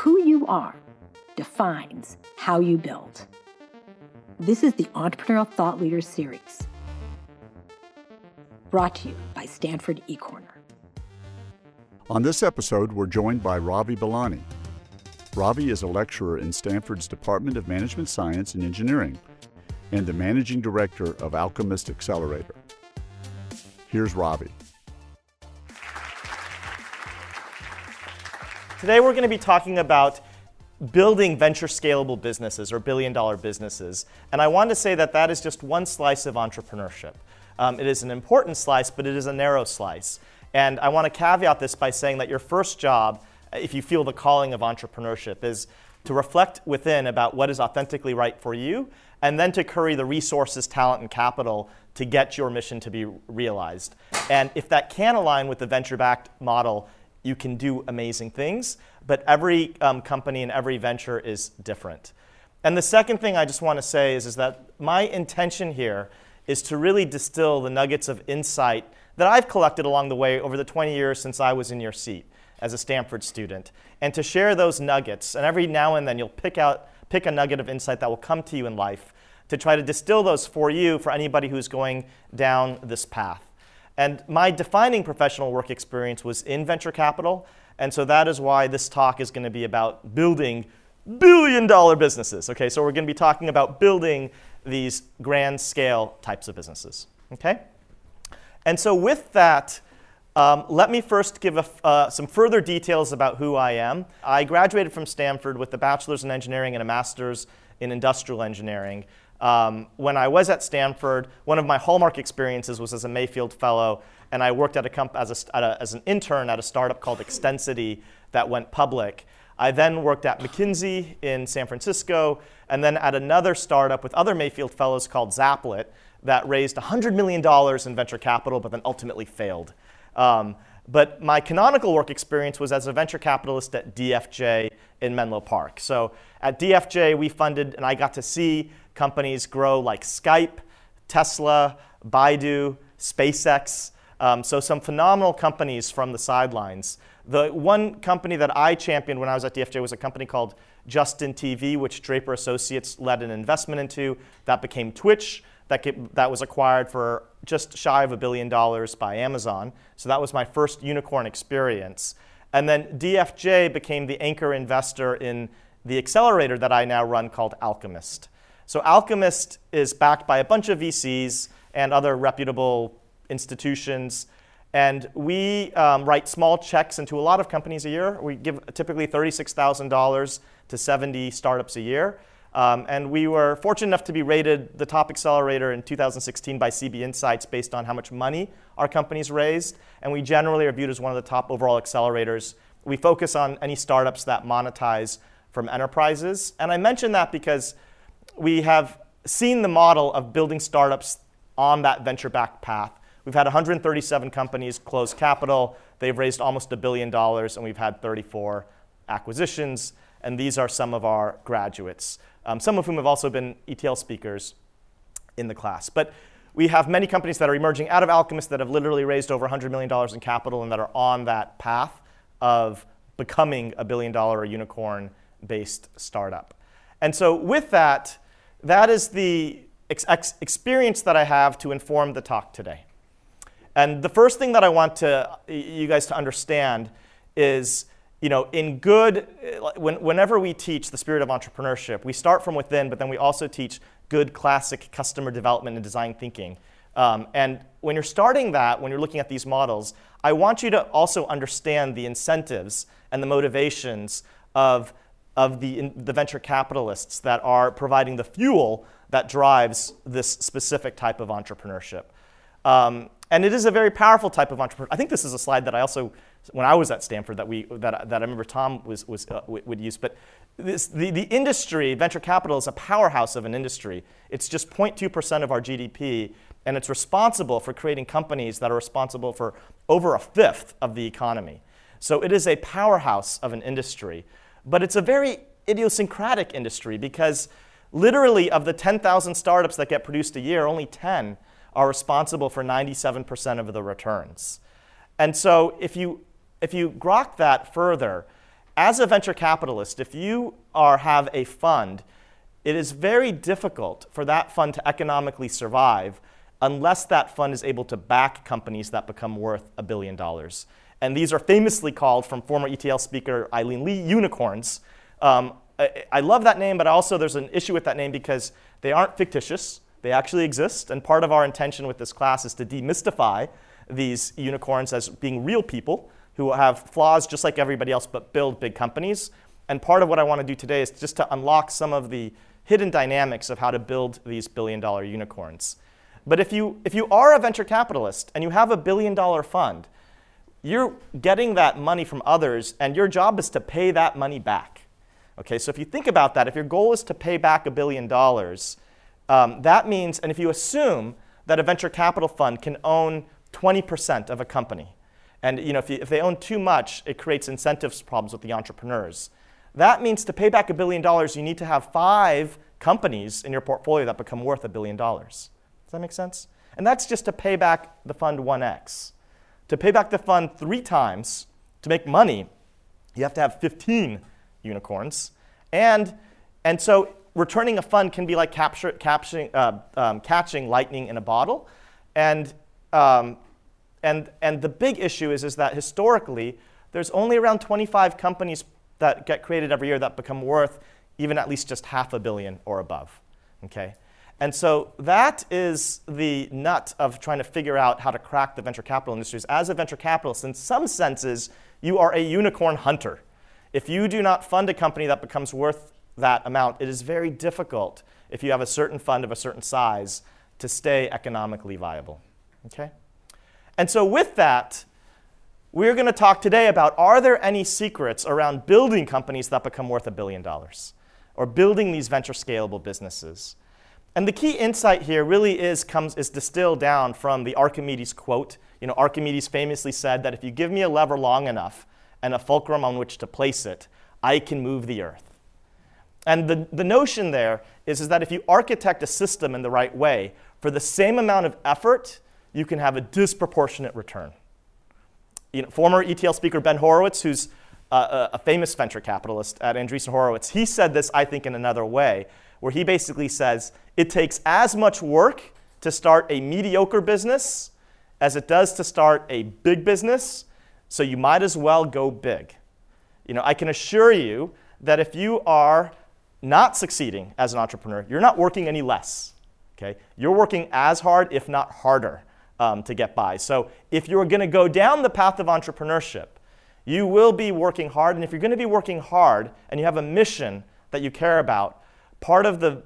Who you are defines how you build. This is the Entrepreneurial Thought Leaders Series, brought to you by Stanford eCorner. On this episode, we're joined by Ravi Belani. Ravi is a lecturer in Stanford's Department of Management Science and Engineering and the managing director of Alchemist Accelerator. Here's Ravi. Today we're going to be talking about building venture scalable businesses or billion dollar businesses. And I want to say that that is just one slice of entrepreneurship. Um, it is an important slice, but it is a narrow slice. And I want to caveat this by saying that your first job, if you feel the calling of entrepreneurship, is to reflect within about what is authentically right for you, and then to curry the resources, talent, and capital to get your mission to be realized. And if that can align with the venture backed model, you can do amazing things, but every um, company and every venture is different. And the second thing I just want to say is, is that my intention here is to really distill the nuggets of insight that I've collected along the way over the 20 years since I was in your seat as a Stanford student, and to share those nuggets. And every now and then you'll pick out pick a nugget of insight that will come to you in life to try to distill those for you for anybody who's going down this path. And my defining professional work experience was in venture capital. And so that is why this talk is going to be about building billion dollar businesses. Okay, so we're going to be talking about building these grand scale types of businesses. Okay? And so with that, um, let me first give a, uh, some further details about who I am. I graduated from Stanford with a bachelor's in engineering and a master's in industrial engineering. Um, when I was at Stanford, one of my hallmark experiences was as a Mayfield Fellow, and I worked at a comp- as, a, a, as an intern at a startup called Extensity that went public. I then worked at McKinsey in San Francisco, and then at another startup with other Mayfield Fellows called Zaplet that raised $100 million in venture capital, but then ultimately failed. Um, but my canonical work experience was as a venture capitalist at DFJ in Menlo Park. So at DFJ, we funded, and I got to see companies grow like Skype, Tesla, Baidu, SpaceX. Um, so some phenomenal companies from the sidelines. The one company that I championed when I was at DFJ was a company called Justin TV, which Draper Associates led an investment into. That became Twitch. That, get, that was acquired for just shy of a billion dollars by Amazon. So that was my first unicorn experience. And then DFJ became the anchor investor in the accelerator that I now run called Alchemist. So Alchemist is backed by a bunch of VCs and other reputable institutions. And we um, write small checks into a lot of companies a year. We give typically $36,000 to 70 startups a year. Um, and we were fortunate enough to be rated the top accelerator in 2016 by CB Insights based on how much money our companies raised. And we generally are viewed as one of the top overall accelerators. We focus on any startups that monetize from enterprises. And I mention that because we have seen the model of building startups on that venture-backed path. We've had 137 companies close capital. They've raised almost a billion dollars, and we've had 34 acquisitions. And these are some of our graduates, um, some of whom have also been ETL speakers in the class. But we have many companies that are emerging out of Alchemist that have literally raised over $100 million in capital and that are on that path of becoming a billion dollar or unicorn based startup. And so, with that, that is the ex- ex- experience that I have to inform the talk today. And the first thing that I want to, you guys to understand is, you know, in good, when, whenever we teach the spirit of entrepreneurship, we start from within, but then we also teach good classic customer development and design thinking. Um, and when you're starting that, when you're looking at these models, I want you to also understand the incentives and the motivations of of the, the venture capitalists that are providing the fuel that drives this specific type of entrepreneurship. Um, and it is a very powerful type of entrepreneurship. I think this is a slide that I also, when I was at Stanford, that, we, that, that I remember Tom was, was, uh, would use. But this, the, the industry, venture capital, is a powerhouse of an industry. It's just 0.2% of our GDP, and it's responsible for creating companies that are responsible for over a fifth of the economy. So it is a powerhouse of an industry. But it's a very idiosyncratic industry because literally of the 10,000 startups that get produced a year, only 10 are responsible for 97% of the returns. And so if you, if you grok that further, as a venture capitalist, if you are, have a fund, it is very difficult for that fund to economically survive unless that fund is able to back companies that become worth a billion dollars. And these are famously called, from former ETL speaker Aileen Lee, unicorns. Um, I, I love that name, but also there's an issue with that name because they aren't fictitious. They actually exist. And part of our intention with this class is to demystify these unicorns as being real people who have flaws just like everybody else but build big companies. And part of what I want to do today is just to unlock some of the hidden dynamics of how to build these billion dollar unicorns. But if you, if you are a venture capitalist and you have a billion dollar fund, you're getting that money from others, and your job is to pay that money back. Okay, so if you think about that, if your goal is to pay back a billion dollars, um, that means, and if you assume that a venture capital fund can own 20% of a company, and you know, if, you, if they own too much, it creates incentives problems with the entrepreneurs. That means to pay back a billion dollars, you need to have five companies in your portfolio that become worth a billion dollars. Does that make sense? And that's just to pay back the fund 1x. To pay back the fund three times, to make money, you have to have 15 unicorns. And, and so returning a fund can be like capture, capturing, uh, um, catching lightning in a bottle. And, um, and, and the big issue is, is that historically, there's only around 25 companies that get created every year that become worth even at least just half a billion or above. Okay? And so that is the nut of trying to figure out how to crack the venture capital industries. As a venture capitalist, in some senses, you are a unicorn hunter. If you do not fund a company that becomes worth that amount, it is very difficult if you have a certain fund of a certain size to stay economically viable. Okay? And so with that, we're going to talk today about are there any secrets around building companies that become worth a billion dollars or building these venture scalable businesses? And the key insight here really is, comes, is distilled down from the Archimedes quote. You know, Archimedes famously said that if you give me a lever long enough and a fulcrum on which to place it, I can move the earth. And the, the notion there is, is that if you architect a system in the right way, for the same amount of effort, you can have a disproportionate return. You know, former ETL speaker Ben Horowitz, who's a famous venture capitalist at Andreessen Horowitz, he said this, I think, in another way, where he basically says it takes as much work to start a mediocre business as it does to start a big business, so you might as well go big. You know, I can assure you that if you are not succeeding as an entrepreneur, you're not working any less. Okay? You're working as hard, if not harder, um, to get by. So if you're going to go down the path of entrepreneurship, you will be working hard. And if you're going to be working hard and you have a mission that you care about, part of the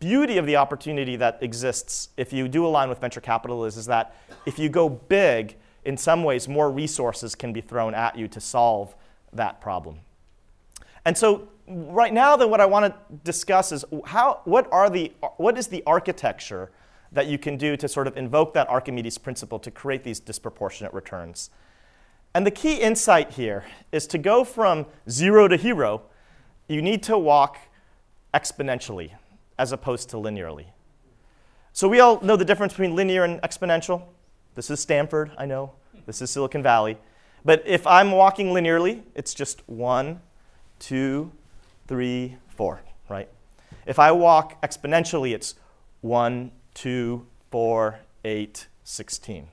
beauty of the opportunity that exists if you do align with venture capital is, is that if you go big, in some ways, more resources can be thrown at you to solve that problem. And so right now, then, what I want to discuss is how, what, are the, what is the architecture that you can do to sort of invoke that Archimedes principle to create these disproportionate returns. And the key insight here is to go from zero to hero, you need to walk exponentially as opposed to linearly. So we all know the difference between linear and exponential. This is Stanford, I know. This is Silicon Valley. But if I'm walking linearly, it's just one, two, three, four, right? If I walk exponentially, it's one, two, four, eight, 16.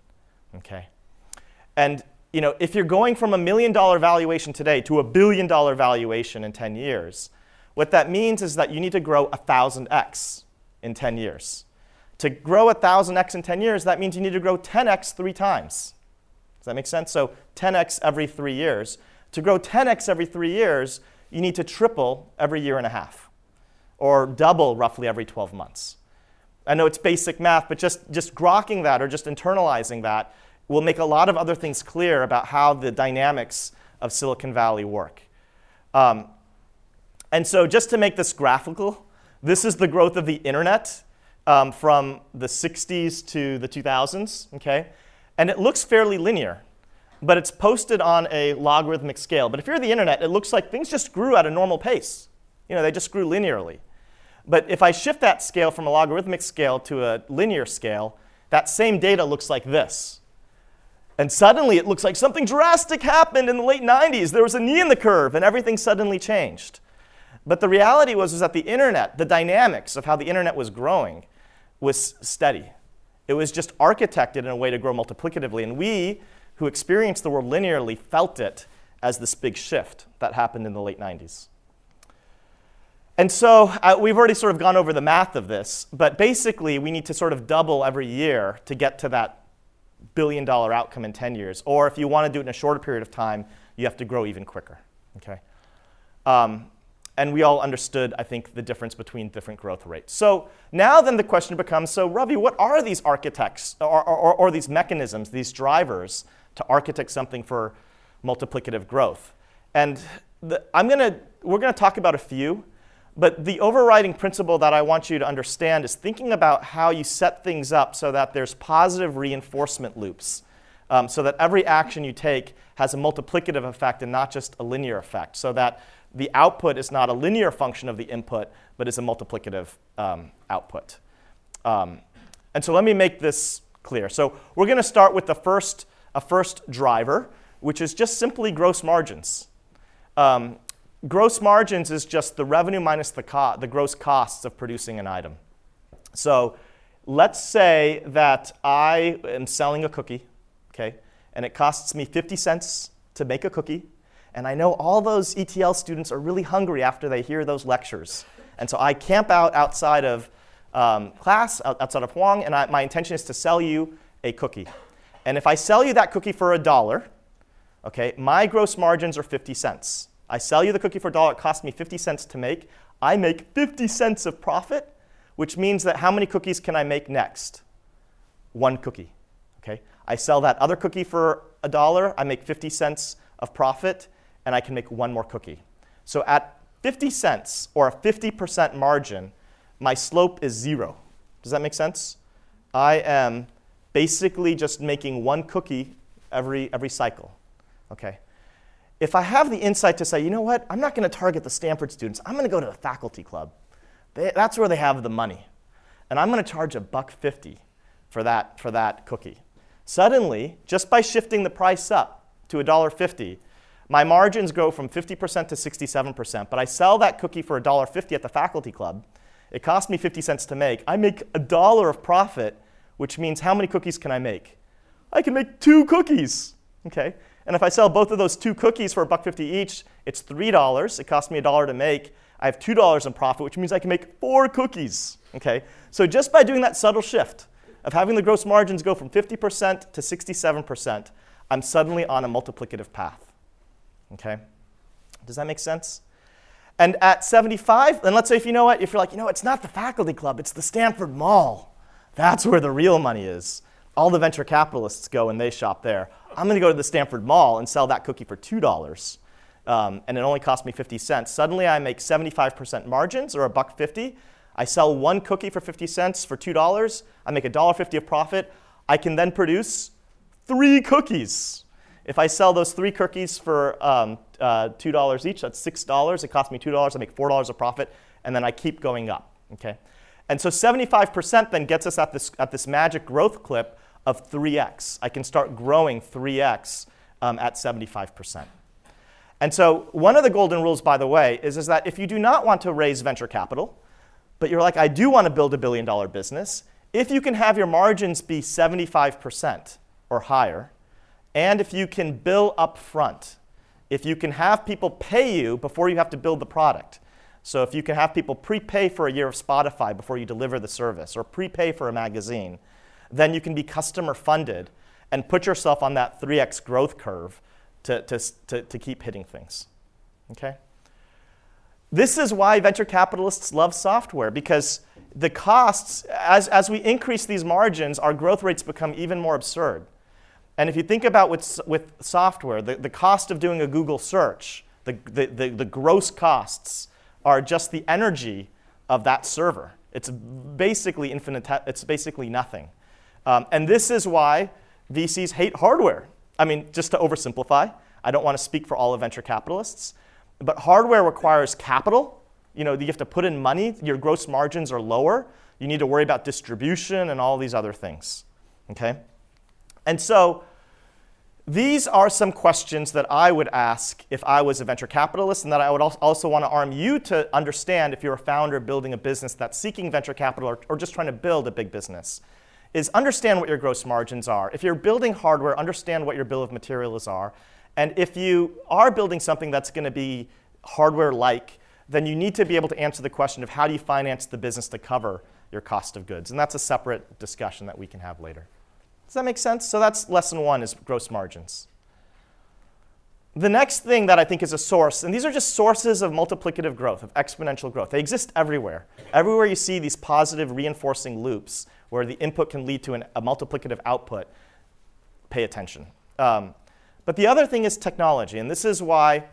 Okay? And you know, if you're going from a million dollar valuation today to a billion dollar valuation in 10 years, what that means is that you need to grow 1,000x in 10 years. To grow 1,000x in 10 years, that means you need to grow 10x three times. Does that make sense? So 10x every three years. To grow 10x every three years, you need to triple every year and a half, or double roughly every 12 months. I know it's basic math, but just, just grokking that or just internalizing that will make a lot of other things clear about how the dynamics of Silicon Valley work. Um, and so, just to make this graphical, this is the growth of the internet um, from the 60s to the 2000s, okay? And it looks fairly linear, but it's posted on a logarithmic scale. But if you're the internet, it looks like things just grew at a normal pace. You know, they just grew linearly. But if I shift that scale from a logarithmic scale to a linear scale, that same data looks like this. And suddenly it looks like something drastic happened in the late 90s. There was a knee in the curve, and everything suddenly changed. But the reality was, was that the internet, the dynamics of how the internet was growing, was steady. It was just architected in a way to grow multiplicatively. And we, who experienced the world linearly, felt it as this big shift that happened in the late 90s. And so uh, we've already sort of gone over the math of this, but basically we need to sort of double every year to get to that billion dollar outcome in 10 years. Or if you want to do it in a shorter period of time, you have to grow even quicker. Okay? Um, and we all understood, I think, the difference between different growth rates. So now then the question becomes, so Ravi, what are these architects or, or, or these mechanisms, these drivers to architect something for multiplicative growth? And the, I'm gonna, we're gonna talk about a few, but the overriding principle that I want you to understand is thinking about how you set things up so that there's positive reinforcement loops. Um, so that every action you take has a multiplicative effect and not just a linear effect. So that the output is not a linear function of the input, but is a multiplicative um, output. Um, and so let me make this clear. So we're going to start with the first, a first driver, which is just simply gross margins. Um, gross margins is just the revenue minus the, co- the gross costs of producing an item. So let's say that I am selling a cookie, okay, and it costs me 50 cents to make a cookie and I know all those ETL students are really hungry after they hear those lectures. And so I camp out outside of um, class, outside of Huang, and I, my intention is to sell you a cookie. And if I sell you that cookie for a dollar, okay, my gross margins are 50 cents. I sell you the cookie for a dollar, it costs me 50 cents to make. I make 50 cents of profit, which means that how many cookies can I make next? One cookie. Okay? I sell that other cookie for a dollar, I make 50 cents of profit and I can make one more cookie. So at 50 cents or a 50% margin, my slope is zero. Does that make sense? I am basically just making one cookie every, every cycle. Okay. If I have the insight to say, you know what, I'm not going to target the Stanford students, I'm going to go to the faculty club. They, that's where they have the money. And I'm going to charge a buck 50 for that, for that cookie. Suddenly, just by shifting the price up to $1.50, my margins go from 50% to 67%, but I sell that cookie for $1.50 at the faculty club. It cost me 50 cents to make. I make a dollar of profit, which means how many cookies can I make? I can make two cookies, okay? And if I sell both of those two cookies for $1.50 each, it's $3. It cost me a dollar to make. I have $2 in profit, which means I can make four cookies, okay? So just by doing that subtle shift of having the gross margins go from 50% to 67%, I'm suddenly on a multiplicative path. Okay? Does that make sense? And at 75, then let's say if you know what, if you're like, you know, it's not the faculty club, it's the Stanford Mall. That's where the real money is. All the venture capitalists go and they shop there. I'm going to go to the Stanford Mall and sell that cookie for $2. Um, and it only cost me 50 cents. Suddenly I make 75% margins or a buck 50. I sell one cookie for 50 cents for $2. I make a $1.50 of profit. I can then produce three cookies if I sell those three cookies for um, uh, $2 each, that's $6. It costs me $2. I make $4 of profit, and then I keep going up. Okay? And so 75% then gets us at this, at this magic growth clip of 3x. I can start growing 3x um, at 75%. And so one of the golden rules, by the way, is, is that if you do not want to raise venture capital, but you're like, I do want to build a billion dollar business, if you can have your margins be 75% or higher, and if you can bill up front, if you can have people pay you before you have to build the product. So if you can have people prepay for a year of Spotify before you deliver the service, or prepay for a magazine, then you can be customer funded and put yourself on that 3x growth curve to, to, to, to keep hitting things. Okay? This is why venture capitalists love software, because the costs, as, as we increase these margins, our growth rates become even more absurd. And if you think about with, with software, the, the cost of doing a Google search, the, the, the, the gross costs are just the energy of that server. It's basically infinite, it's basically nothing. Um, and this is why VCs hate hardware. I mean, just to oversimplify, I don't want to speak for all of venture capitalists, but hardware requires capital. You know, you have to put in money, your gross margins are lower, you need to worry about distribution and all these other things. Okay? And so these are some questions that I would ask if I was a venture capitalist, and that I would also want to arm you to understand if you're a founder building a business that's seeking venture capital or, or just trying to build a big business. Is understand what your gross margins are. If you're building hardware, understand what your bill of materials are. And if you are building something that's going to be hardware like, then you need to be able to answer the question of how do you finance the business to cover your cost of goods. And that's a separate discussion that we can have later. Does that make sense? So that's lesson one is gross margins. The next thing that I think is a source, and these are just sources of multiplicative growth, of exponential growth. They exist everywhere. Everywhere you see these positive reinforcing loops where the input can lead to an, a multiplicative output, pay attention. Um, but the other thing is technology, and this is why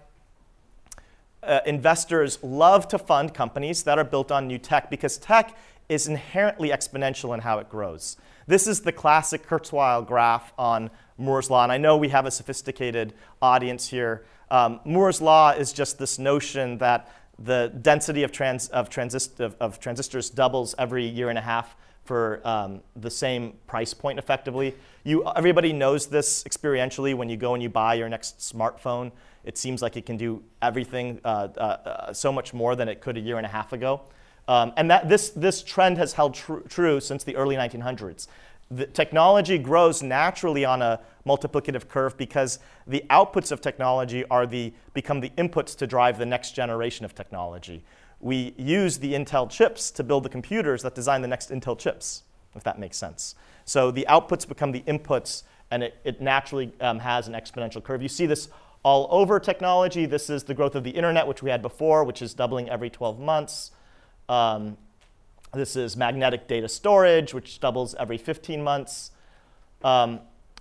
uh, investors love to fund companies that are built on new tech because tech is inherently exponential in how it grows. This is the classic Kurzweil graph on Moore's Law, and I know we have a sophisticated audience here. Um, Moore's Law is just this notion that the density of, trans, of, transist, of, of transistors doubles every year and a half for um, the same price point effectively. You, everybody knows this experientially when you go and you buy your next smartphone. It seems like it can do everything uh, uh, uh, so much more than it could a year and a half ago. Um, and that this, this trend has held tr- true since the early 1900s. The technology grows naturally on a multiplicative curve because the outputs of technology are the, become the inputs to drive the next generation of technology. We use the Intel chips to build the computers that design the next Intel chips, if that makes sense. So the outputs become the inputs, and it, it naturally um, has an exponential curve. You see this all over technology. This is the growth of the internet, which we had before, which is doubling every 12 months. Um, this is magnetic data storage, which doubles every 15 months. Um,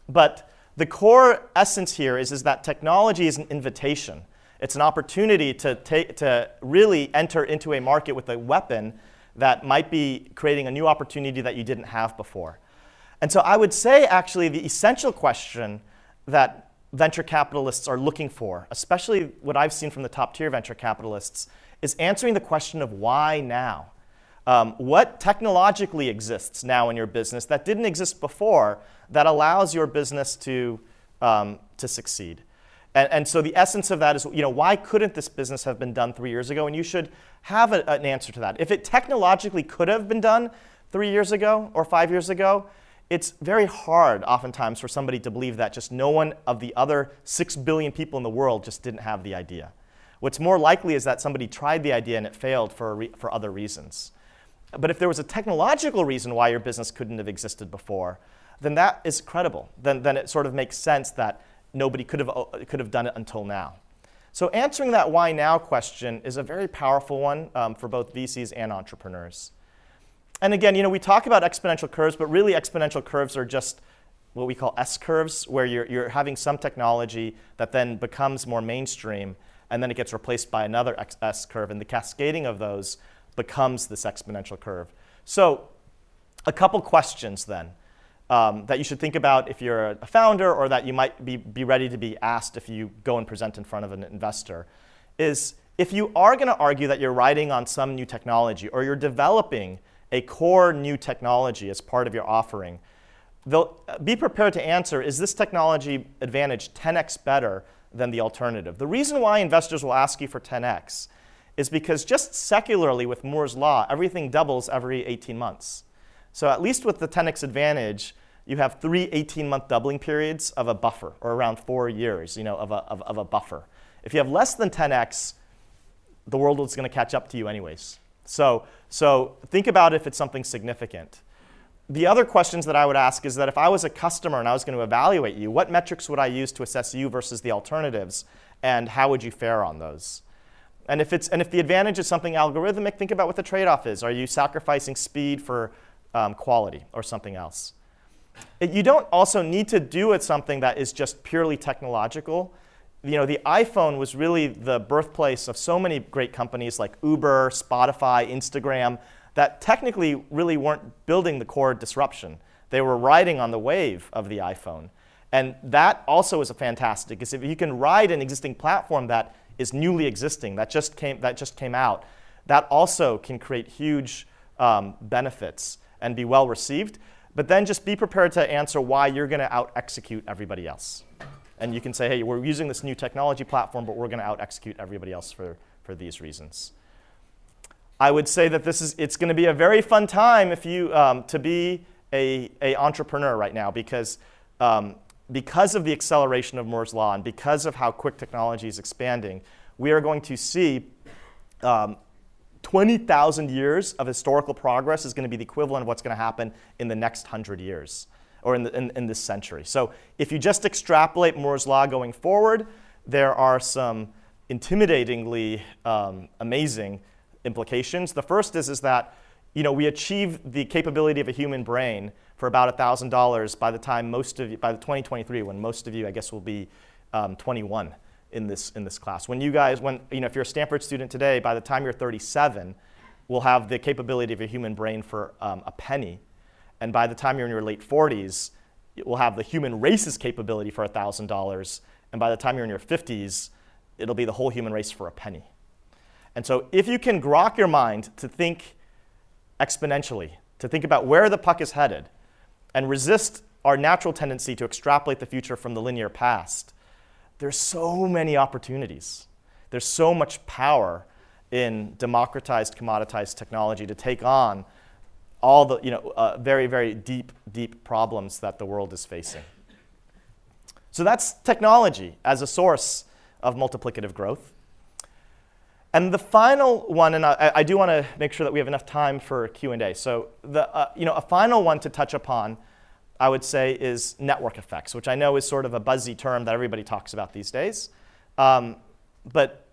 but the core essence here is, is that technology is an invitation. It's an opportunity to, take, to really enter into a market with a weapon that might be creating a new opportunity that you didn't have before. And so I would say, actually, the essential question that venture capitalists are looking for, especially what I've seen from the top tier venture capitalists, is answering the question of why now? Um, what technologically exists now in your business that didn't exist before that allows your business to, um, to succeed? And, and, so the essence of that is, you know, why couldn't this business have been done three years ago? And you should have a, an answer to that. If it technologically could have been done three years ago or five years ago, it's very hard oftentimes for somebody to believe that just no one of the other six billion people in the world just didn't have the idea. What's more likely is that somebody tried the idea and it failed for, for other reasons. But if there was a technological reason why your business couldn't have existed before, then that is credible. Then, then it sort of makes sense that nobody could have, uh, could have done it until now. So answering that why now question is a very powerful one um, for both VCs and entrepreneurs. And again, you know, we talk about exponential curves, but really exponential curves are just what we call S curves, where you're, you're having some technology that then becomes more mainstream and then it gets replaced by another S curve, and the cascading of those becomes this exponential curve. So, a couple questions then um, that you should think about if you're a founder or that you might be, be ready to be asked if you go and present in front of an investor is if you are going to argue that you're riding on some new technology or you're developing a core new technology as part of your offering, they'll be prepared to answer is this technology advantage 10x better than the alternative. The reason why investors will ask you for 10x is because just secularly with Moore's law, everything doubles every 18 months. So at least with the 10x advantage, you have three 18-month doubling periods of a buffer, or around four years, you know, of a, of, of a buffer. If you have less than 10x, the world is going to catch up to you anyways. So, so think about if it's something significant the other questions that I would ask is that if I was a customer and I was going to evaluate you, what metrics would I use to assess you versus the alternatives, and how would you fare on those? And if, it's, and if the advantage is something algorithmic, think about what the trade off is. Are you sacrificing speed for um, quality or something else? It, you don't also need to do it something that is just purely technological. You know, the iPhone was really the birthplace of so many great companies like Uber, Spotify, Instagram that technically really weren't building the core disruption. They were riding on the wave of the iPhone. And that also is a fantastic, because if you can ride an existing platform that is newly existing, that just came, that just came out, that also can create huge um, benefits and be well received. But then just be prepared to answer why you're going to out execute everybody else. And you can say, hey, we're using this new technology platform, but we're going to out execute everybody else for, for these reasons. I would say that this is, it's going to be a very fun time if you, um, to be a, a entrepreneur right now because, um, because of the acceleration of Moore's Law and because of how quick technology is expanding, we are going to see um, 20,000 years of historical progress is going to be the equivalent of what's going to happen in the next 100 years or in, the, in, in, this century. So if you just extrapolate Moore's Law going forward, there are some intimidatingly um, amazing implications. The first is, is that you know, we achieve the capability of a human brain for about $1,000 by the time most of you, by the 2023, when most of you, I guess, will be um, 21 in this, in this class. When you guys, when, you know, if you're a Stanford student today, by the time you're 37, we'll have the capability of a human brain for um, a penny. And by the time you're in your late 40s, we'll have the human race's capability for $1,000. And by the time you're in your 50s, it'll be the whole human race for a penny. And so if you can grok your mind to think exponentially, to think about where the puck is headed, and resist our natural tendency to extrapolate the future from the linear past, there's so many opportunities. There's so much power in democratized, commoditized technology to take on all the you know, uh, very, very deep, deep problems that the world is facing. So that's technology as a source of multiplicative growth. And the final one, and I, I do want to make sure that we have enough time for Q&A. So the, uh, you know, a final one to touch upon I would say, is network effects, which I know is sort of a buzzy term that everybody talks about these days. Um, but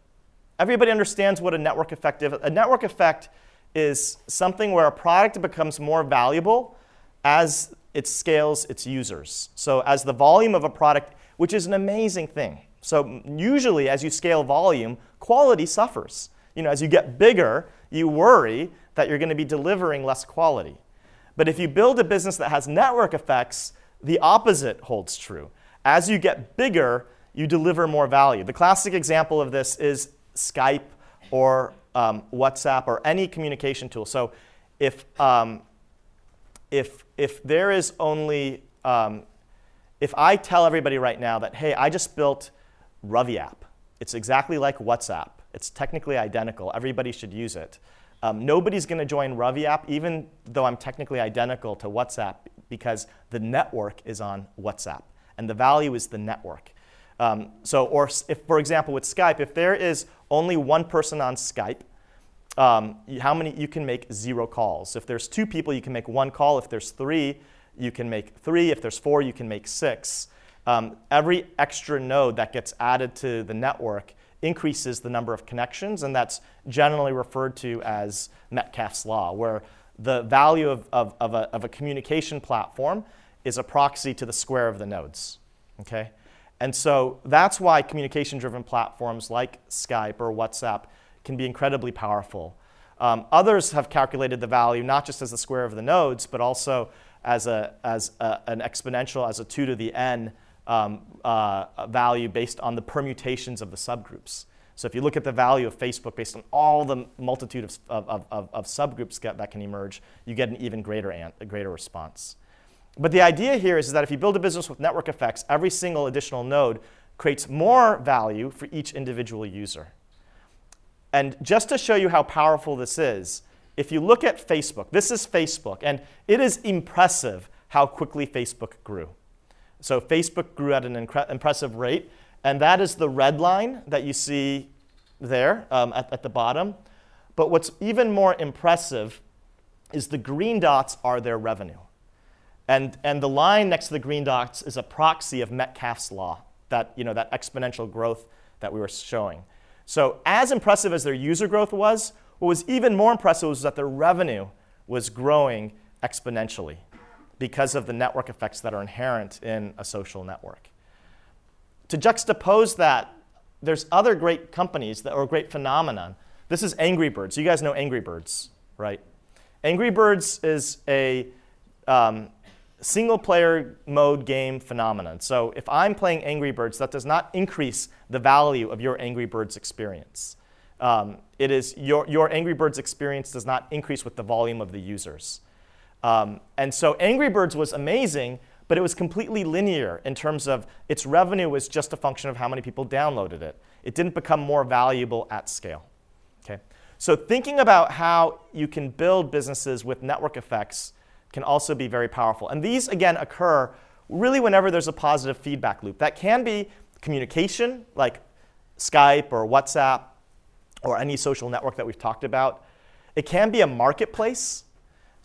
everybody understands what a network effect is. A network effect is something where a product becomes more valuable as it scales its users. So as the volume of a product, which is an amazing thing. So usually as you scale volume, quality suffers. You know, as you get bigger, you worry that you're going to be delivering less quality. But if you build a business that has network effects, the opposite holds true. As you get bigger, you deliver more value. The classic example of this is Skype or um, WhatsApp or any communication tool. So if, um, if, if there is only, um, if I tell everybody right now that, hey, I just built Ravi app, it's exactly like WhatsApp, it's technically identical, everybody should use it. Um, nobody's going to join Ravi app, even though I'm technically identical to WhatsApp, because the network is on WhatsApp, and the value is the network. Um, so, or if, for example, with Skype, if there is only one person on Skype, um, how many you can make zero calls. If there's two people, you can make one call. If there's three, you can make three. If there's four, you can make six. Um, every extra node that gets added to the network increases the number of connections, and that's generally referred to as Metcalfe's law, where the value of, of, of, a, of a communication platform is a proxy to the square of the nodes. Okay? And so that's why communication driven platforms like Skype or WhatsApp can be incredibly powerful. Um, others have calculated the value not just as the square of the nodes, but also as, a, as a, an exponential, as a 2 to the n um, uh, value based on the permutations of the subgroups. So if you look at the value of Facebook based on all the multitude of, of, of, of subgroups that can emerge, you get an even greater, an, a greater response. But the idea here is, is that if you build a business with network effects, every single additional node creates more value for each individual user. And just to show you how powerful this is, if you look at Facebook, this is Facebook, and it is impressive how quickly Facebook grew. So Facebook grew at an impressive rate. And that is the red line that you see there um, at, at the bottom. But what's even more impressive is the green dots are their revenue. And, and the line next to the green dots is a proxy of Metcalfe's law, that, you know, that exponential growth that we were showing. So as impressive as their user growth was, what was even more impressive was that their revenue was growing exponentially because of the network effects that are inherent in a social network. To juxtapose that, there's other great companies that, or great phenomenon. This is Angry Birds. You guys know Angry Birds, right? Angry Birds is a um, single player mode game phenomenon. So if I'm playing Angry Birds, that does not increase the value of your Angry Birds experience. Um, it is your, your Angry Birds experience does not increase with the volume of the users. Um, and so Angry Birds was amazing, but it was completely linear in terms of its revenue was just a function of how many people downloaded it. It didn't become more valuable at scale. Okay? So thinking about how you can build businesses with network effects can also be very powerful. And these, again, occur really whenever there's a positive feedback loop. That can be communication, like Skype or WhatsApp or any social network that we've talked about. It can be a marketplace.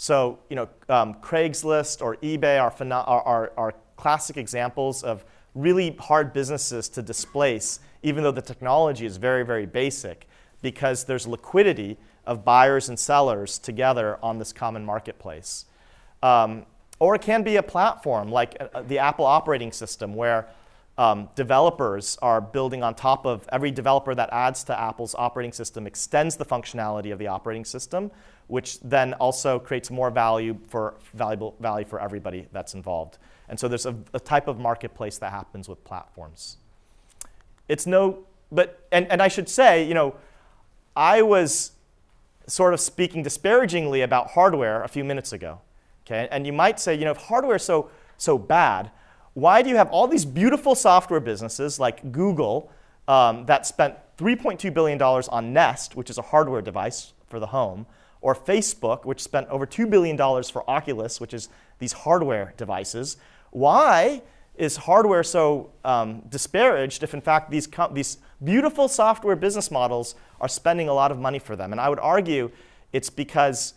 So, you know, um, Craigslist or eBay are, are, are, are classic examples of really hard businesses to displace, even though the technology is very, very basic, because there's liquidity of buyers and sellers together on this common marketplace. Um, or it can be a platform like uh, the Apple operating system, where um, developers are building on top of every developer that adds to Apple's operating system extends the functionality of the operating system, which then also creates more value for valuable value for everybody that's involved. And so there's a, a type of marketplace that happens with platforms. It's no, but and, and I should say, you know, I was sort of speaking disparagingly about hardware a few minutes ago. Okay, and you might say, you know, if hardware is so so bad, why do you have all these beautiful software businesses like Google um, that spent $3.2 billion on Nest, which is a hardware device for the home, or Facebook, which spent over $2 billion for Oculus, which is these hardware devices? Why is hardware so um, disparaged if, in fact, these, these beautiful software business models are spending a lot of money for them? And I would argue it's because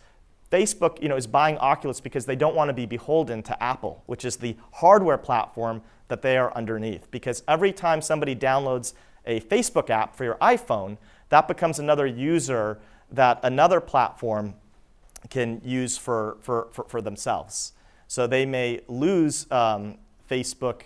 Facebook you know, is buying Oculus because they don't want to be beholden to Apple, which is the hardware platform that they are underneath. Because every time somebody downloads a Facebook app for your iPhone, that becomes another user that another platform can use for, for, for, for themselves. So they may lose um, Facebook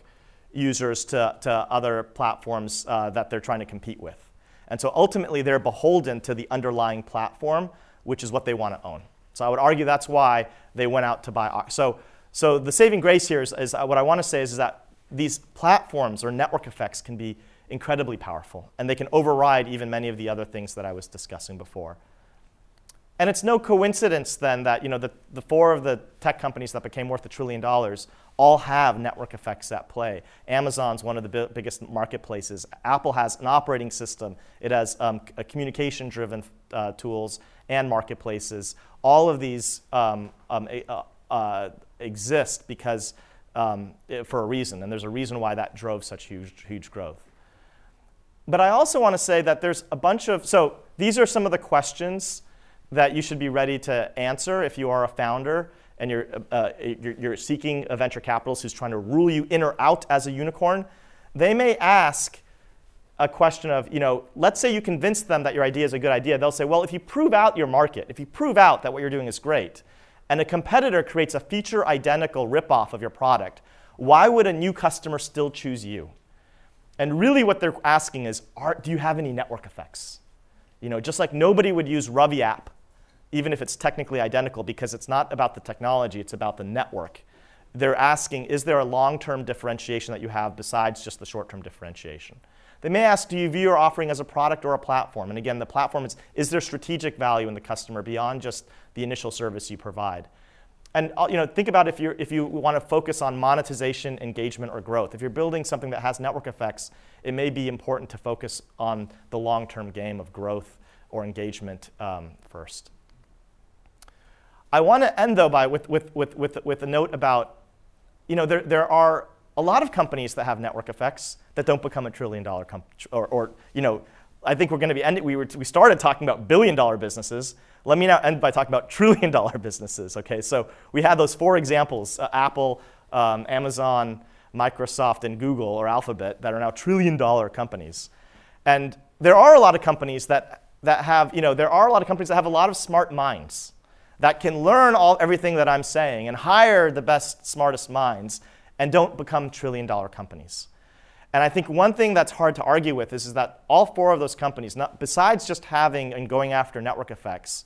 users to, to other platforms uh, that they're trying to compete with. And so ultimately, they're beholden to the underlying platform, which is what they want to own. So I would argue that's why they went out to buy. So, so the saving grace here is, is uh, what I want to say is, is that these platforms or network effects can be incredibly powerful, and they can override even many of the other things that I was discussing before. And it's no coincidence then that you know, the, the four of the tech companies that became worth a trillion dollars all have network effects at play. Amazon's one of the bi biggest marketplaces. Apple has an operating system. It has um, communication-driven uh, tools and marketplaces. All of these um, um, uh, uh, exist because um, for a reason, and there's a reason why that drove such huge, huge growth. But I also want to say that there's a bunch of, so these are some of the questions that you should be ready to answer if you are a founder and you're, uh, you're, you're, seeking a venture capitalist who's trying to rule you in or out as a unicorn. They may ask, a question of, you know, let's say you convince them that your idea is a good idea. They'll say, well, if you prove out your market, if you prove out that what you're doing is great, and a competitor creates a feature identical ripoff of your product, why would a new customer still choose you? And really what they're asking is, are, do you have any network effects? You know, just like nobody would use Ravi app, even if it's technically identical, because it's not about the technology, it's about the network. They're asking, is there a long-term differentiation that you have besides just the short-term differentiation? They may ask, do you view your offering as a product or a platform? And again, the platform is, is there strategic value in the customer beyond just the initial service you provide? And uh, you know, think about if, you if you want to focus on monetization, engagement, or growth. If you're building something that has network effects, it may be important to focus on the long-term game of growth or engagement um, first. I want to end, though, by, with, with, with, with, with a note about, you know, there, there are a lot of companies that have network effects that don't become a trillion dollar company, or, or, you know, I think we're going to be ending, we, were, we started talking about billion dollar businesses. Let me now end by talking about trillion dollar businesses, okay? So we had those four examples, uh, Apple, um, Amazon, Microsoft, and Google, or Alphabet, that are now trillion dollar companies. And there are a lot of companies that, that have, you know, there are a lot of companies that have a lot of smart minds that can learn all, everything that I'm saying and hire the best, smartest minds and don't become trillion dollar companies. And I think one thing that's hard to argue with is, is that all four of those companies, not, besides just having and going after network effects,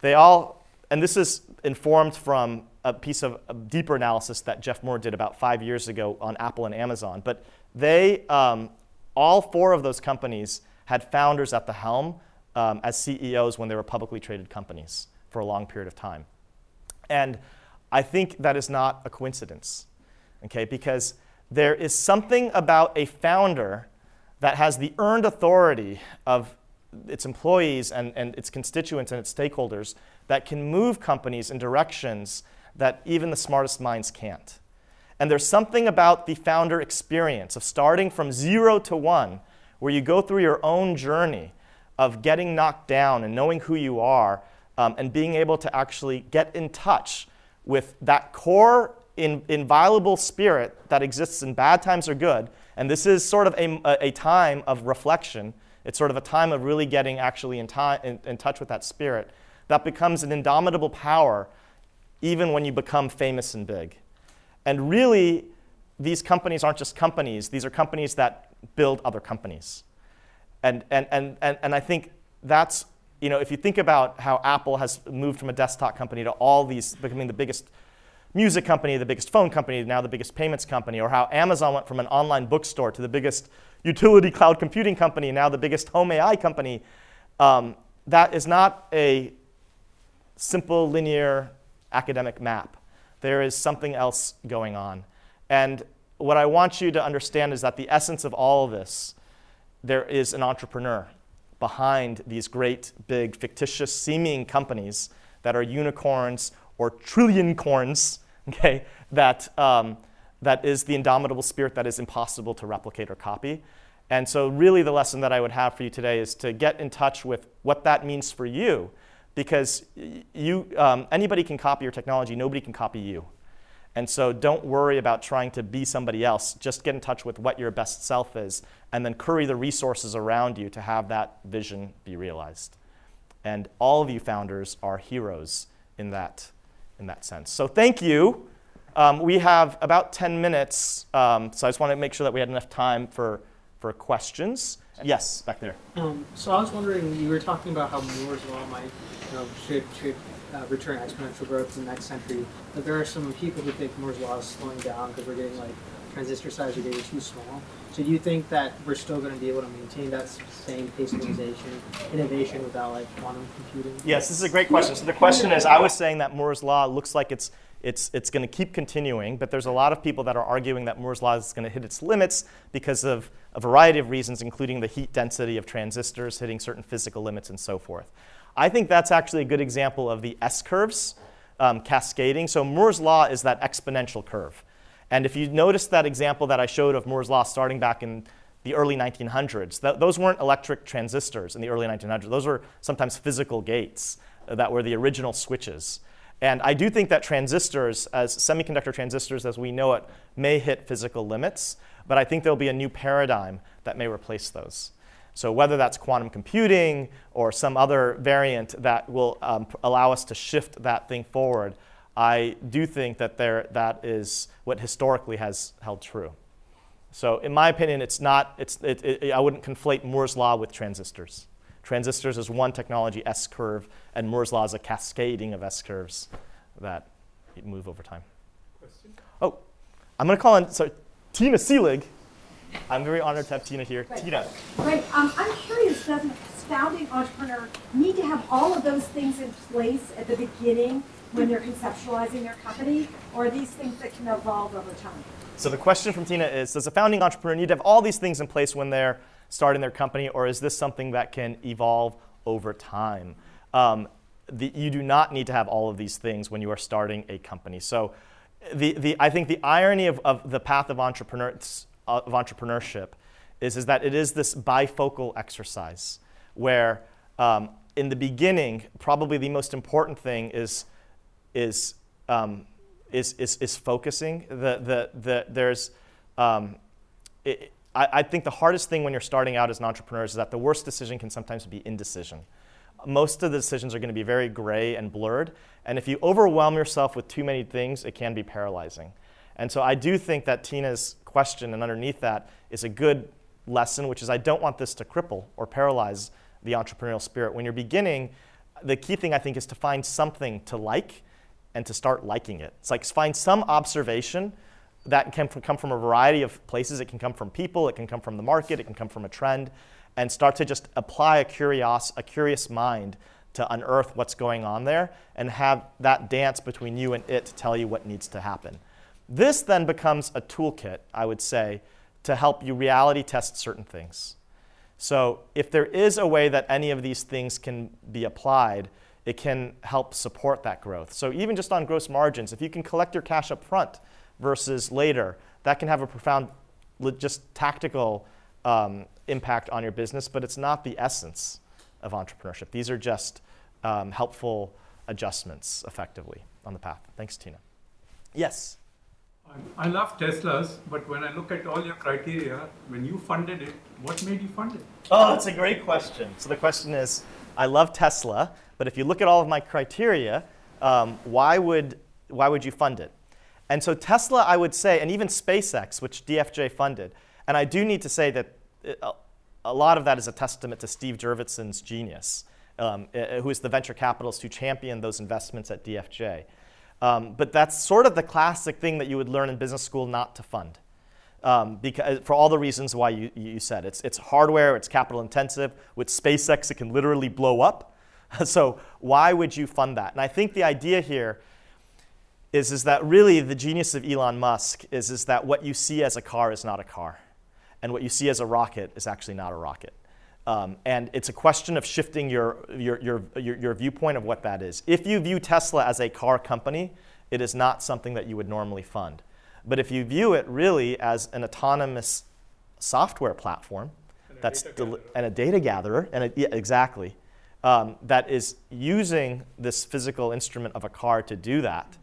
they all, and this is informed from a piece of a deeper analysis that Jeff Moore did about five years ago on Apple and Amazon, but they, um, all four of those companies had founders at the helm um, as CEOs when they were publicly traded companies for a long period of time. And I think that is not a coincidence okay? Because there is something about a founder that has the earned authority of its employees and, and its constituents and its stakeholders that can move companies in directions that even the smartest minds can't. And there's something about the founder experience of starting from zero to one, where you go through your own journey of getting knocked down and knowing who you are um, and being able to actually get in touch with that core in, inviolable spirit that exists in bad times or good. And this is sort of a, a time of reflection. It's sort of a time of really getting actually in, time, in, in touch with that spirit that becomes an indomitable power even when you become famous and big. And really, these companies aren't just companies, these are companies that build other companies. And, and, and, and, and I think that's, you know, if you think about how Apple has moved from a desktop company to all these becoming the biggest music company, the biggest phone company, now the biggest payments company, or how Amazon went from an online bookstore to the biggest utility cloud computing company, now the biggest home AI company, um, that is not a simple linear academic map. There is something else going on. And what I want you to understand is that the essence of all of this, there is an entrepreneur behind these great, big, fictitious seeming companies that are unicorns or trillion corns, okay, that, um, that is the indomitable spirit that is impossible to replicate or copy. And so, really, the lesson that I would have for you today is to get in touch with what that means for you because you, um, anybody can copy your technology, nobody can copy you. And so don't worry about trying to be somebody else. Just get in touch with what your best self is, and then curry the resources around you to have that vision be realized. And all of you founders are heroes in that, in that sense. So thank you. Um, we have about 10 minutes, um, so I just want to make sure that we had enough time for, for questions. Yes, back there. Um, so I was wondering, you were talking about how Moore's law might, you know, should should uh, return exponential growth in the next century. But there are some people who think Moore's law is slowing down because we're getting like transistor size are getting too small. So do you think that we're still going to be able to maintain that same pace of innovation, innovation without like quantum computing? Yes, this is a great question. So the question is, I was saying that Moore's law looks like it's it's, it's going to keep continuing, but there's a lot of people that are arguing that Moore's law is going to hit its limits because of a variety of reasons, including the heat density of transistors hitting certain physical limits and so forth. I think that's actually a good example of the S curves um, cascading. So Moore's law is that exponential curve. And if you notice that example that I showed of Moore's law starting back in the early 1900s, th- those weren't electric transistors in the early 1900s. Those were sometimes physical gates that were the original switches. And I do think that transistors, as semiconductor transistors as we know it, may hit physical limits, but I think there'll be a new paradigm that may replace those. So whether that's quantum computing or some other variant that will um, allow us to shift that thing forward, I do think that there, that is what historically has held true. So in my opinion, it's not, it's, it, it, I wouldn't conflate Moore's law with transistors. Transistors is one technology, S curve, and Moore's law is a cascading of S curves that move over time. Question? Oh, I'm going to call on so Tina Seelig. I'm very honored to have Tina here. Right. Tina. Right. Um, I'm curious, doesn't a founding entrepreneur need to have all of those things in place at the beginning when they're conceptualizing their company, or these things that can evolve over time? So the question from Tina is, does a founding entrepreneur need to have all these things in place when they're starting their company, or is this something that can evolve over time? Um, the, you do not need to have all of these things when you are starting a company. So the, the, I think the irony of, of the path of, entrepreneur, of entrepreneurship is, is that it is this bifocal exercise where um, in the beginning, probably the most important thing is, is, um, is, is, is, focusing. The, the, the, there's, um, it, I, I think the hardest thing when you're starting out as an entrepreneur is that the worst decision can sometimes be indecision most of the decisions are going to be very gray and blurred. And if you overwhelm yourself with too many things, it can be paralyzing. And so I do think that Tina's question and underneath that is a good lesson, which is I don't want this to cripple or paralyze the entrepreneurial spirit. When you're beginning, the key thing I think is to find something to like and to start liking it. It's like find some observation that can come from a variety of places. It can come from people, it can come from the market, it can come from a trend and start to just apply a curious, a curious mind to unearth what's going on there and have that dance between you and it to tell you what needs to happen. This then becomes a toolkit, I would say, to help you reality test certain things. So if there is a way that any of these things can be applied, it can help support that growth. So even just on gross margins, if you can collect your cash up front versus later, that can have a profound, just tactical um, impact on your business, but it's not the essence of entrepreneurship. These are just um, helpful adjustments effectively on the path. Thanks, Tina. Yes? I love Teslas, but when I look at all your criteria, when you funded it, what made you fund it? Oh, that's a great question. So the question is, I love Tesla, but if you look at all of my criteria, um, why would why would you fund it? And so Tesla, I would say, and even SpaceX, which DFJ funded, and I do need to say that a lot of that is a testament to Steve Jurvetson's genius, um, who is the venture capitalist who championed those investments at DFJ. Um, but that's sort of the classic thing that you would learn in business school not to fund. Um, because, for all the reasons why you, you said. It's, it's hardware, it's capital intensive. With SpaceX, it can literally blow up. so why would you fund that? And I think the idea here is, is that really the genius of Elon Musk is, is that what you see as a car is not a car. And what you see as a rocket is actually not a rocket. Um, and it's a question of shifting your, your, your, your, your viewpoint of what that is. If you view Tesla as a car company, it is not something that you would normally fund. But if you view it really as an autonomous software platform, And a that's gatherer. and a data gatherer, and a, yeah, exactly, um, that is using this physical instrument of a car to do that,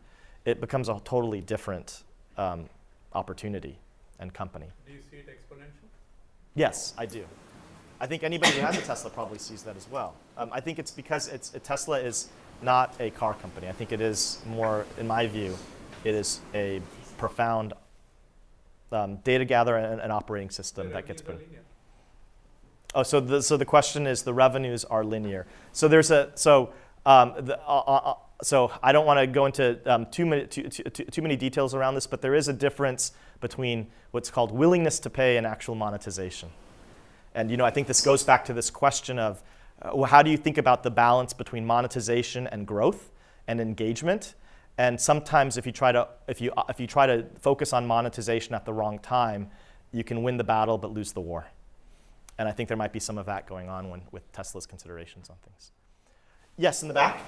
it becomes a totally different um, opportunity and company. Do you see it exponential? Yes, I do. I think anybody who has a Tesla probably sees that as well. Um, I think it's because it's, Tesla is not a car company. I think it is more, in my view, it is a profound um, data gatherer and, and operating system The that gets put. Oh, so the, so the question is the revenues are linear. So there's a so um, the, uh, uh, uh, so I don't want to go into um, too many too, too, too too many details around this, but there is a difference between what's called willingness to pay and actual monetization. And you know, I think this goes back to this question of uh, well, how do you think about the balance between monetization and growth and engagement? And sometimes, if you try to if you if you try to focus on monetization at the wrong time, you can win the battle but lose the war. And I think there might be some of that going on when, with Tesla's considerations on things. Yes, in the back.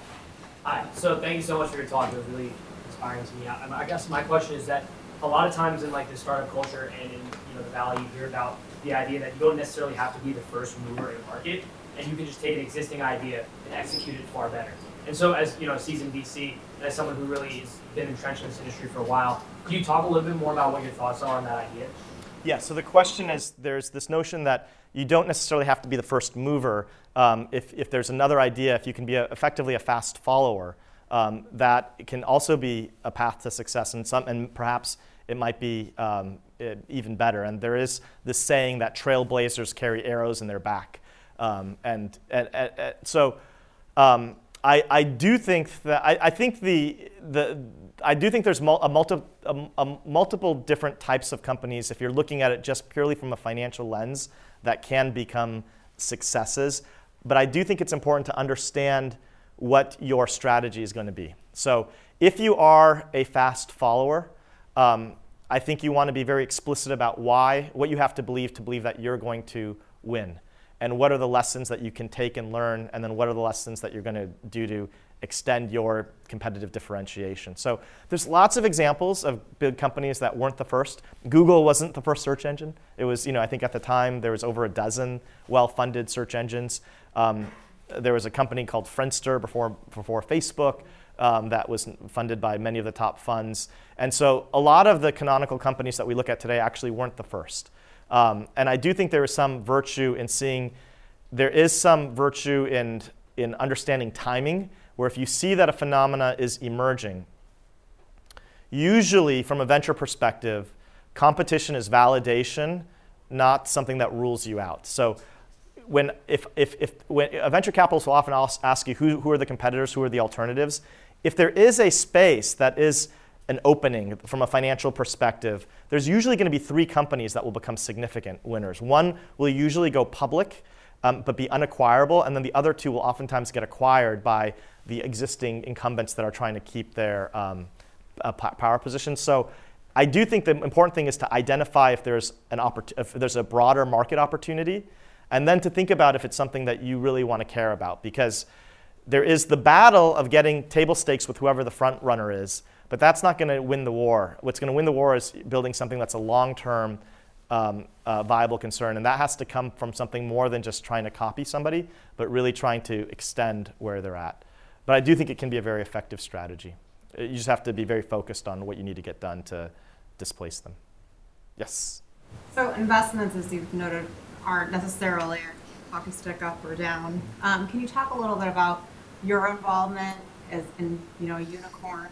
Hi. So thank you so much for your talk. It was really inspiring to me. I, I guess my question is that a lot of times in like the startup culture and in you know the valley, you hear about the idea that you don't necessarily have to be the first mover in a market, and you can just take an existing idea and execute it far better. And so, as you know, seasoned VC, as someone who really has been entrenched in this industry for a while, could you talk a little bit more about what your thoughts are on that idea? Yeah, so the question is there's this notion that you don't necessarily have to be the first mover. Um, if, if there's another idea, if you can be a, effectively a fast follower, um, that can also be a path to success, and, some, and perhaps it might be um, e- even better. And there is this saying that trailblazers carry arrows in their back. Um, and, and- and so um, I, I do think that I, I think the, the I do think there's mul- a, multi, a, a multiple different types of companies if you're looking at it just purely from a financial lens that can become successes. But I do think it's important to understand what your strategy is going to be. So if you are a fast follower, um, I think you want to be very explicit about why, what you have to believe to believe that you're going to win. And what are the lessons that you can take and learn, and then what are the lessons that you're going to do to extend your competitive differentiation. So there's lots of examples of big companies that weren't the first. Google wasn't the first search engine. It was, you know, I think at the time there was over a dozen well-funded search engines. Um, there was a company called Friendster before, before Facebook um, that was funded by many of the top funds. And so a lot of the canonical companies that we look at today actually weren't the first. Um, and I do think there is some virtue in seeing, there is some virtue in, in understanding timing, where if you see that a phenomena is emerging, usually from a venture perspective, competition is validation, not something that rules you out. So when, if, if, if, when a venture capitalist will often ask, you who, who are the competitors, who are the alternatives. If there is a space that is an opening from a financial perspective, there's usually going to be three companies that will become significant winners. One will usually go public, um, but be unacquirable, and then the other two will oftentimes get acquired by the existing incumbents that are trying to keep their um, uh, power position. So I do think the important thing is to identify if there's an if there's a broader market opportunity, and then to think about if it's something that you really want to care about because there is the battle of getting table stakes with whoever the front runner is, but that's not going to win the war. What's going to win the war is building something that's a long-term um, uh, viable concern, and that has to come from something more than just trying to copy somebody, but really trying to extend where they're at. But I do think it can be a very effective strategy. Uh, you just have to be very focused on what you need to get done to displace them. Yes. So investments, as you've noted, aren't necessarily a hockey stick up or down. Um, can you talk a little bit about your involvement as in you know unicorn?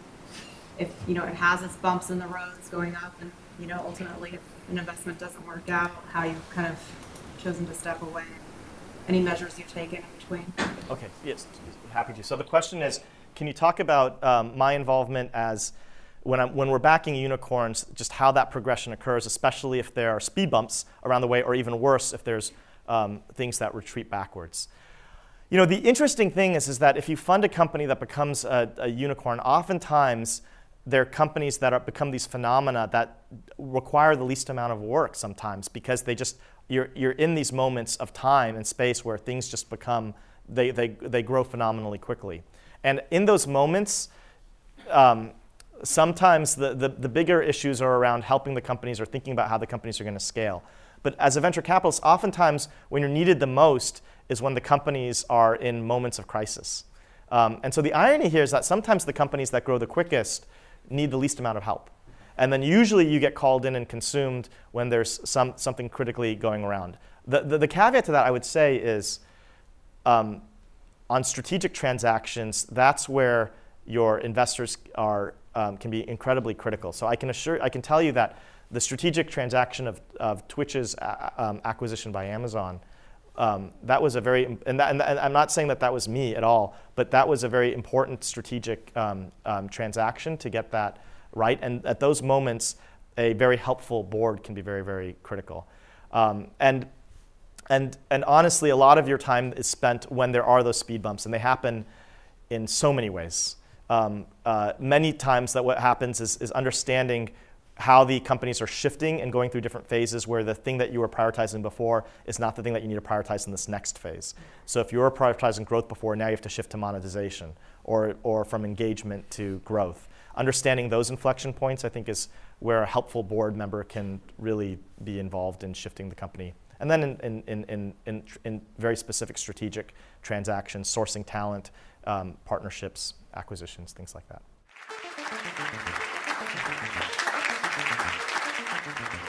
If you know it has its bumps in the roads going up, and you know ultimately if an investment doesn't work out, how you've kind of chosen to step away. Any measures you've taken in between? Okay. Yes. Happy to. So the question is, can you talk about um, my involvement as when, I'm, when we're backing unicorns, just how that progression occurs, especially if there are speed bumps around the way, or even worse, if there's um, things that retreat backwards. You know, the interesting thing is, is that if you fund a company that becomes a, a unicorn, oftentimes they're companies that are, become these phenomena that require the least amount of work sometimes because they just, you're, you're in these moments of time and space where things just become, they, they, they grow phenomenally quickly. And in those moments, um, sometimes the, the, the, bigger issues are around helping the companies or thinking about how the companies are going to scale. But as a venture capitalist, oftentimes when you're needed the most is when the companies are in moments of crisis. Um, and so the irony here is that sometimes the companies that grow the quickest need the least amount of help. And then usually you get called in and consumed when there's some, something critically going around. The, the, the caveat to that I would say is um, on strategic transactions, that's where your investors are, um, can be incredibly critical. So I can, assure, I can tell you that the strategic transaction of, of Twitch's uh, um, acquisition by Amazon, um, that was a very, and, that, and, I'm not saying that that was me at all, but that was a very important strategic um, um, transaction to get that right. And at those moments, a very helpful board can be very, very critical. Um, and and, and honestly, a lot of your time is spent when there are those speed bumps, and they happen in so many ways. Um, uh, many times that what happens is, is understanding how the companies are shifting and going through different phases where the thing that you were prioritizing before is not the thing that you need to prioritize in this next phase. So if you were prioritizing growth before, now you have to shift to monetization or, or from engagement to growth. Understanding those inflection points, I think, is where a helpful board member can really be involved in shifting the company and then in, in, in, in, in very specific strategic transactions, sourcing talent, um, partnerships, acquisitions, things like that.